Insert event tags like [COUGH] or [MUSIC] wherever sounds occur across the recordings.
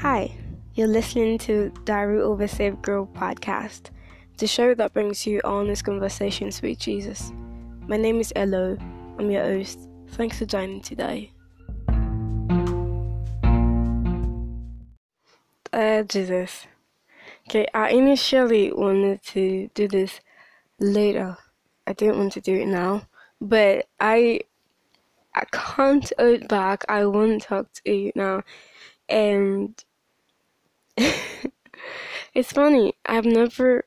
Hi, you're listening to Diary of a Saved Girl podcast, the show that brings you honest conversations with Jesus. My name is Elo. I'm your host. Thanks for joining today. Uh, Jesus. Okay, I initially wanted to do this later. I didn't want to do it now, but I I can't hold back. I want to talk to you now, and it's funny. I've never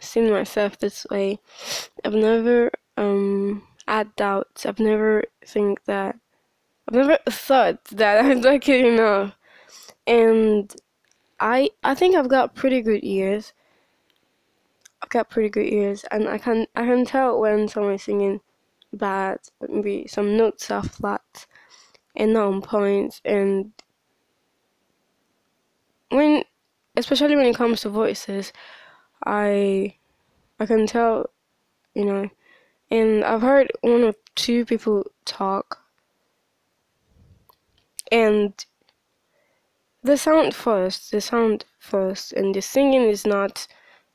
seen myself this way. I've never um had doubts. I've never think that. I've never thought that [LAUGHS] I'm lucky enough, and I I think I've got pretty good ears. I've got pretty good ears, and I can I can tell when someone's singing bad, maybe some notes are flat and not on point, and when especially when it comes to voices, I I can tell, you know, and I've heard one or two people talk, and the sound first, the sound first, and the singing is not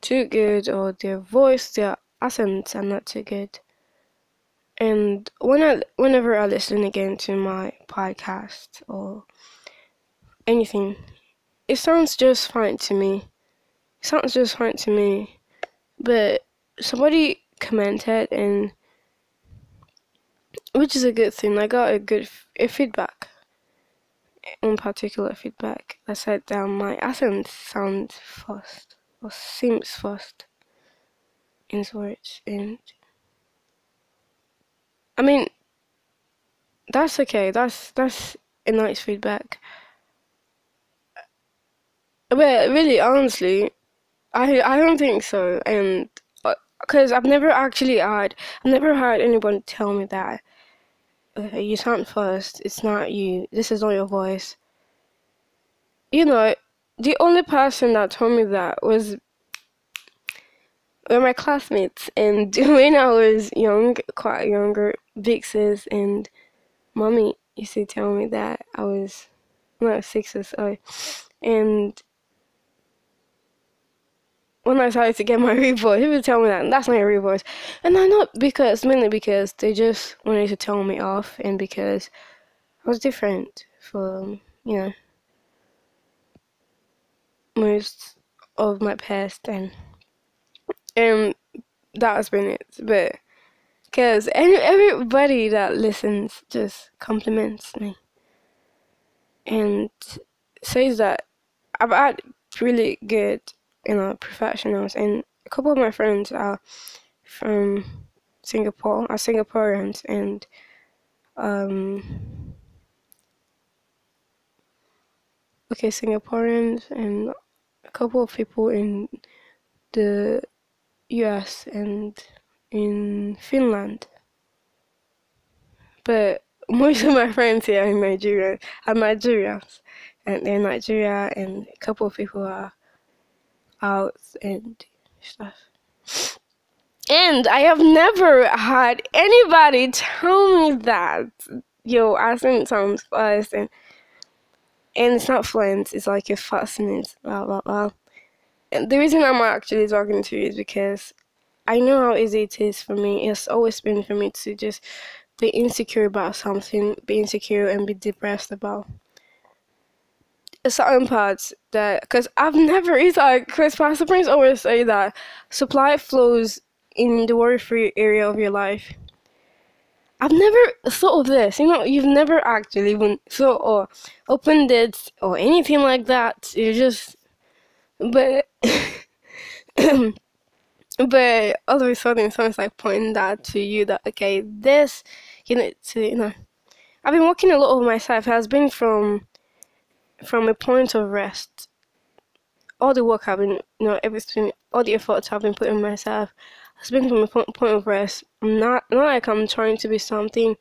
too good, or their voice, their accents are not too good. And when I, whenever I listen again to my podcast or anything, it sounds just fine to me. It sounds just fine to me. But somebody commented, and which is a good thing. I got a good a feedback in particular feedback I said that my accent sounds fast or seems fast in words and I mean that's okay that's that's a nice feedback but really honestly I I don't think so and because uh, I've never actually had I've never had anyone tell me that uh, you sound first. It's not you. This is not your voice. You know, the only person that told me that was were my classmates. And [LAUGHS] when I was young, quite younger, big and mommy used to tell me that I was, when I was six or so. And when I started to get my [LAUGHS] voice, he would tell me that that's not your real voice. And I know because mainly because they just wanted to tell me off and because I was different from, you know, most of my past and and that has been it. But because everybody that listens just compliments me and says that I've had really good you know, professionals. And a couple of my friends are from Singapore, are Singaporeans, and um, okay, Singaporeans, and a couple of people in the U.S. and in Finland. But most of my friends here in Nigeria are Nigerians, and they're Nigeria, and a couple of people are out and stuff. And I have never had anybody tell me that. Yo, accent sounds fast and and it's not fluent, it's like you're fascinated, blah blah blah. And the reason I'm actually talking to you is because I know how easy it is for me. It's always been for me to just be insecure about something, be insecure and be depressed about certain parts that because I've never it's like because Pastor Prince always say that supply flows in the worry-free area of your life. I've never thought of this. You know, you've never actually even thought or opened it or anything like that. You just, but, [COUGHS] but all of a sudden, someone's like pointing that to you that okay, this, you know, to you know, I've been working a lot of myself. Has been from from a point of rest. All the work I've been, you know, everything, all the efforts I've been putting myself has been from a point of rest. I'm not, not like I'm trying to be something,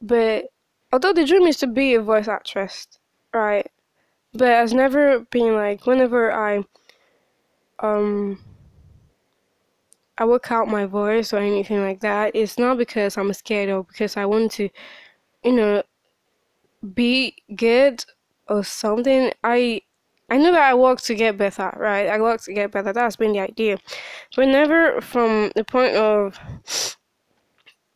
but although the dream is to be a voice actress, right? But it's never been like whenever I, um, I work out my voice or anything like that. It's not because I'm scared or because I want to, you know, be good or something. I I knew that I worked to get better, right? I worked to get better. That's been the idea. But never from the point of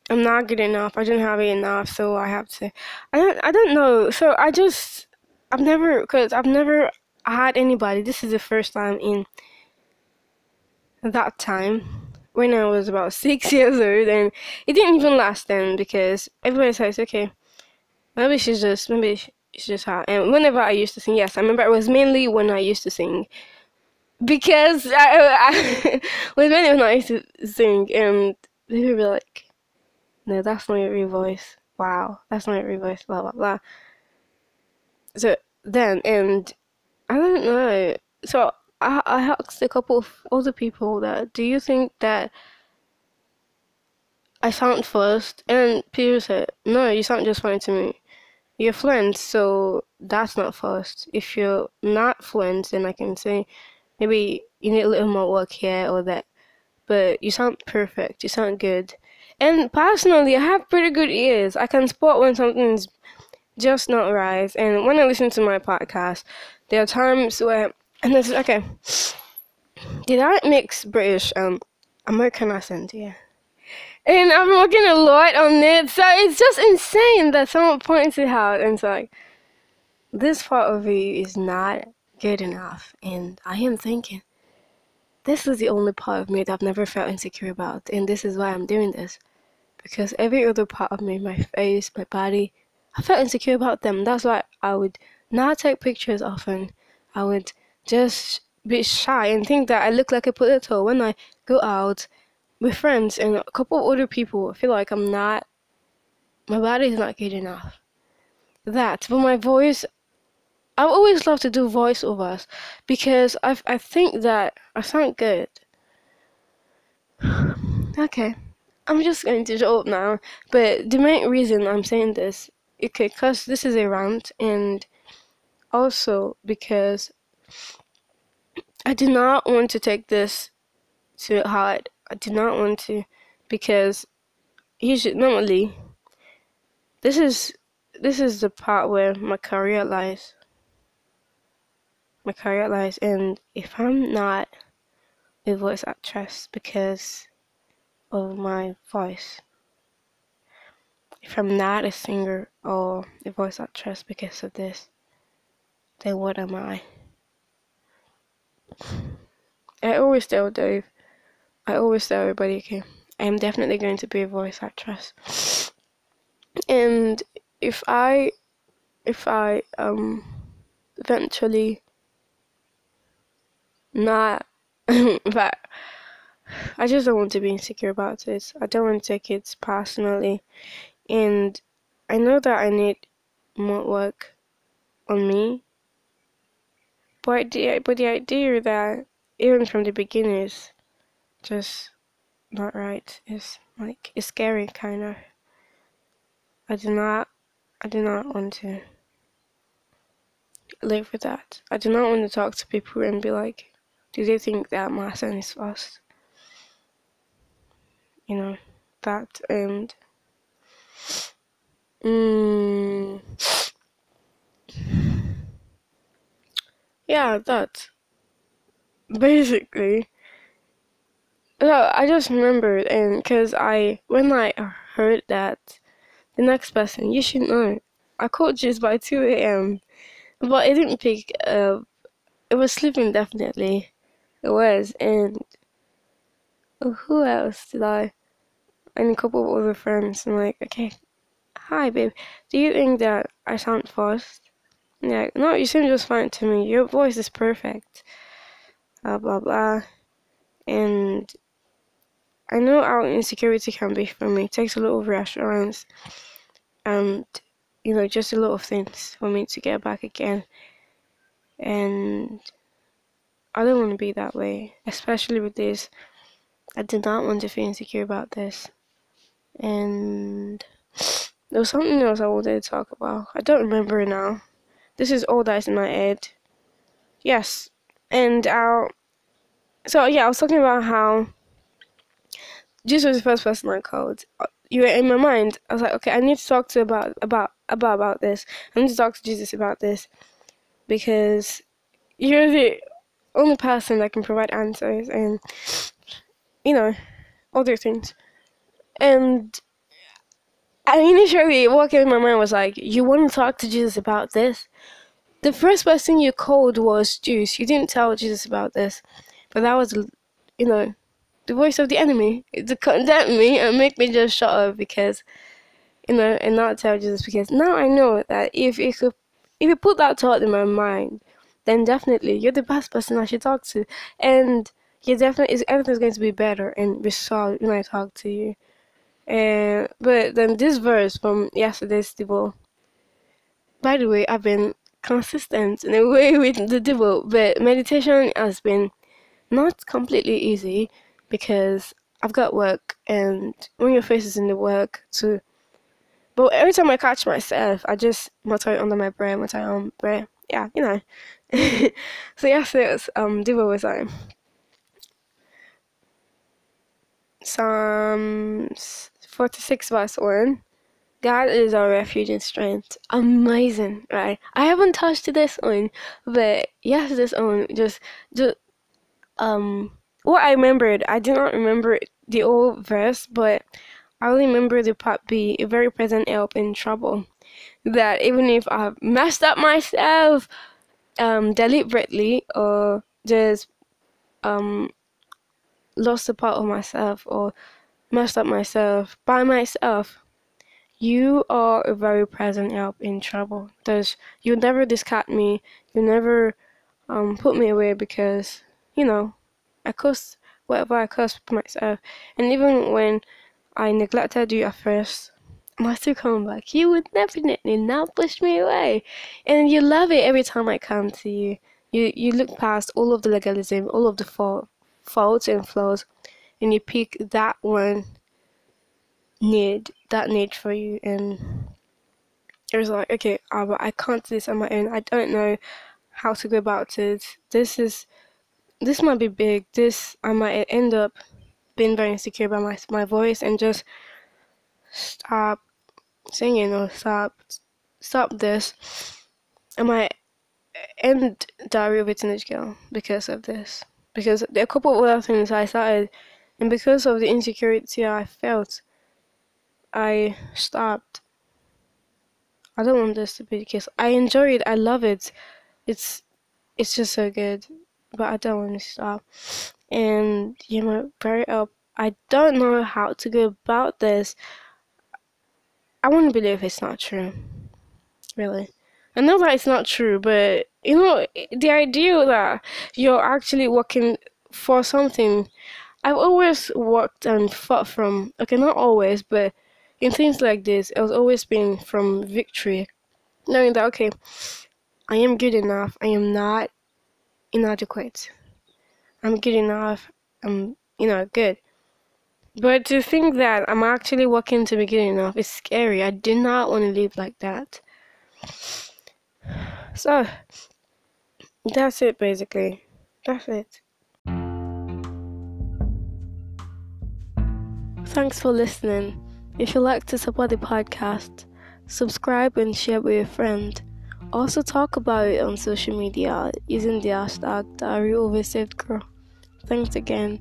I'm not good enough. I didn't have it enough, so I have to. I don't. I don't know. So I just. I've never, cause I've never had anybody. This is the first time in that time when I was about [LAUGHS] six years old, and it didn't even last then because everybody says, okay, maybe she's just maybe she's just how. And whenever I used to sing, yes, I remember it was mainly when I used to sing because I, I [LAUGHS] was mainly when I used to sing, and people would be like no, that's not your voice. Wow, that's not your voice. Blah blah blah. So then, and I don't know. So I I asked a couple of other people that do you think that I sound first? And people said no, you sound just fine to me. You're fluent, so that's not first. If you're not fluent, then I can say maybe you need a little more work here or that. But you sound perfect. You sound good. And personally, I have pretty good ears. I can spot when something's just not right. And when I listen to my podcast, there are times where, and this is okay. Did I mix British um American accent? Yeah. And I'm working a lot on it, so it's just insane that someone points it out and it's like, this part of you is not good enough. And I am thinking, this is the only part of me that I've never felt insecure about, and this is why I'm doing this. Because every other part of me, my face, my body, I felt insecure about them. That's why I would not take pictures often. I would just be shy and think that I look like a potato when I go out with friends and a couple of other people. I feel like I'm not, my body is not good enough. That, but my voice, I always love to do voiceovers because I I think that I sound good. [SIGHS] okay, I'm just going to show up now. But the main reason I'm saying this, okay, because this is a rant, and also because I do not want to take this to heart. I do not want to, because usually normally this is this is the part where my career lies my career lies. And if I'm not a voice actress because of my voice, if I'm not a singer or a voice actress because of this, then what am I? I always tell Dave, I always tell everybody, okay, I am definitely going to be a voice actress. And if I, if I, um, eventually not [LAUGHS] but I just don't want to be insecure about this. I don't want to take it personally. And I know that I need more work on me. But the, but the idea that even from the beginning is just not right. It's like, it's scary kind of. I do not, I do not want to live with that. I do not want to talk to people and be like, do they think that my son is fast? You know, that and mm, yeah, that basically. So I just remembered, and because I when I heard that the next person you should know, I called just by two a.m. But it didn't pick. Uh, it was sleeping definitely. It was, and who else did I? And a couple of other friends. I'm like, okay, hi, babe. Do you think that I sound fast? Yeah, no, you seem just fine to me. Your voice is perfect. Blah blah blah. And I know how insecurity can be for me. It takes a lot of reassurance and you know just a lot of things for me to get back again. And I don't want to be that way, especially with this. I did not want to feel insecure about this. And [SIGHS] there was something else I wanted to talk about. I don't remember now. This is all that's in my head. Yes. And uh, so yeah, I was talking about how this was the first person I called. Uh, you were in my mind. I was like, okay, I need to talk to about about about about this. I need to talk to Jesus about this. because you're the only person that can provide answers and you know other things. And I initially what came in my mind was like, you want to talk to Jesus about this? The first person you called was Juice. You didn't tell Jesus about this, but that was, you know, the voice of the enemy to condemn me and make me just shut up because, you know, and not tell Jesus because now I know that if could, if you put that thought in my mind, then definitely you're the best person I should talk to, and you definitely everything's going to be better and resolved when I talk to you. And but then this verse from yesterday's devo. By the way, I've been consistent in a way [LAUGHS] with the devo, but meditation has been not completely easy because I've got work and when your face is in the work too. But every time I catch myself, I just mutter under my breath, mutter it on breath. Yeah, you know. [LAUGHS] so yesterday was um devo was like Psalms 46 verse 1. God is our refuge and strength. Amazing, right? I haven't touched this one, but yes, this one just, just um, what I remembered. I did not remember the old verse, but I remember the part B, a very present help in trouble. That even if I've messed up myself, um, deliberately or just um lost a part of myself or messed up myself by myself, you are a very present help in trouble. There's you never discard me, you never um, put me away because you know I cursed whatever I cursed myself, and even when I neglected you at first, I still come back. You would definitely not push me away, and you love it every time I come to you. You you look past all of the legalism, all of the fault, faults and flaws, and you pick that one need that need for you and it was like okay but I can't do this on my own I don't know how to go about it this is this might be big this I might end up being very insecure about my my voice and just stop singing or stop stop this I might end Diary of a Teenage Girl because of this because there are a couple of other things I started and because of the insecurity I felt I stopped. I don't want this to be the case. I enjoy it. I love it. It's it's just so good. But I don't want to stop. And you know, very up. I don't know how to go about this. I to believe it's not true. Really. I know that it's not true, but you know, the idea that you're actually working for something. I've always worked and fought from. Okay, not always, but in things like this, it was always been from victory, knowing that okay, I am good enough. I am not inadequate. I'm good enough. I'm you know good. But to think that I'm actually working to be good enough is scary. I do not want to live like that. [SIGHS] So that's it basically. That's it. Thanks for listening. If you'd like to support the podcast, subscribe and share with a friend. Also talk about it on social media using the hashtag Diary of a Saved Girl. Thanks again,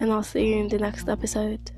and I'll see you in the next episode.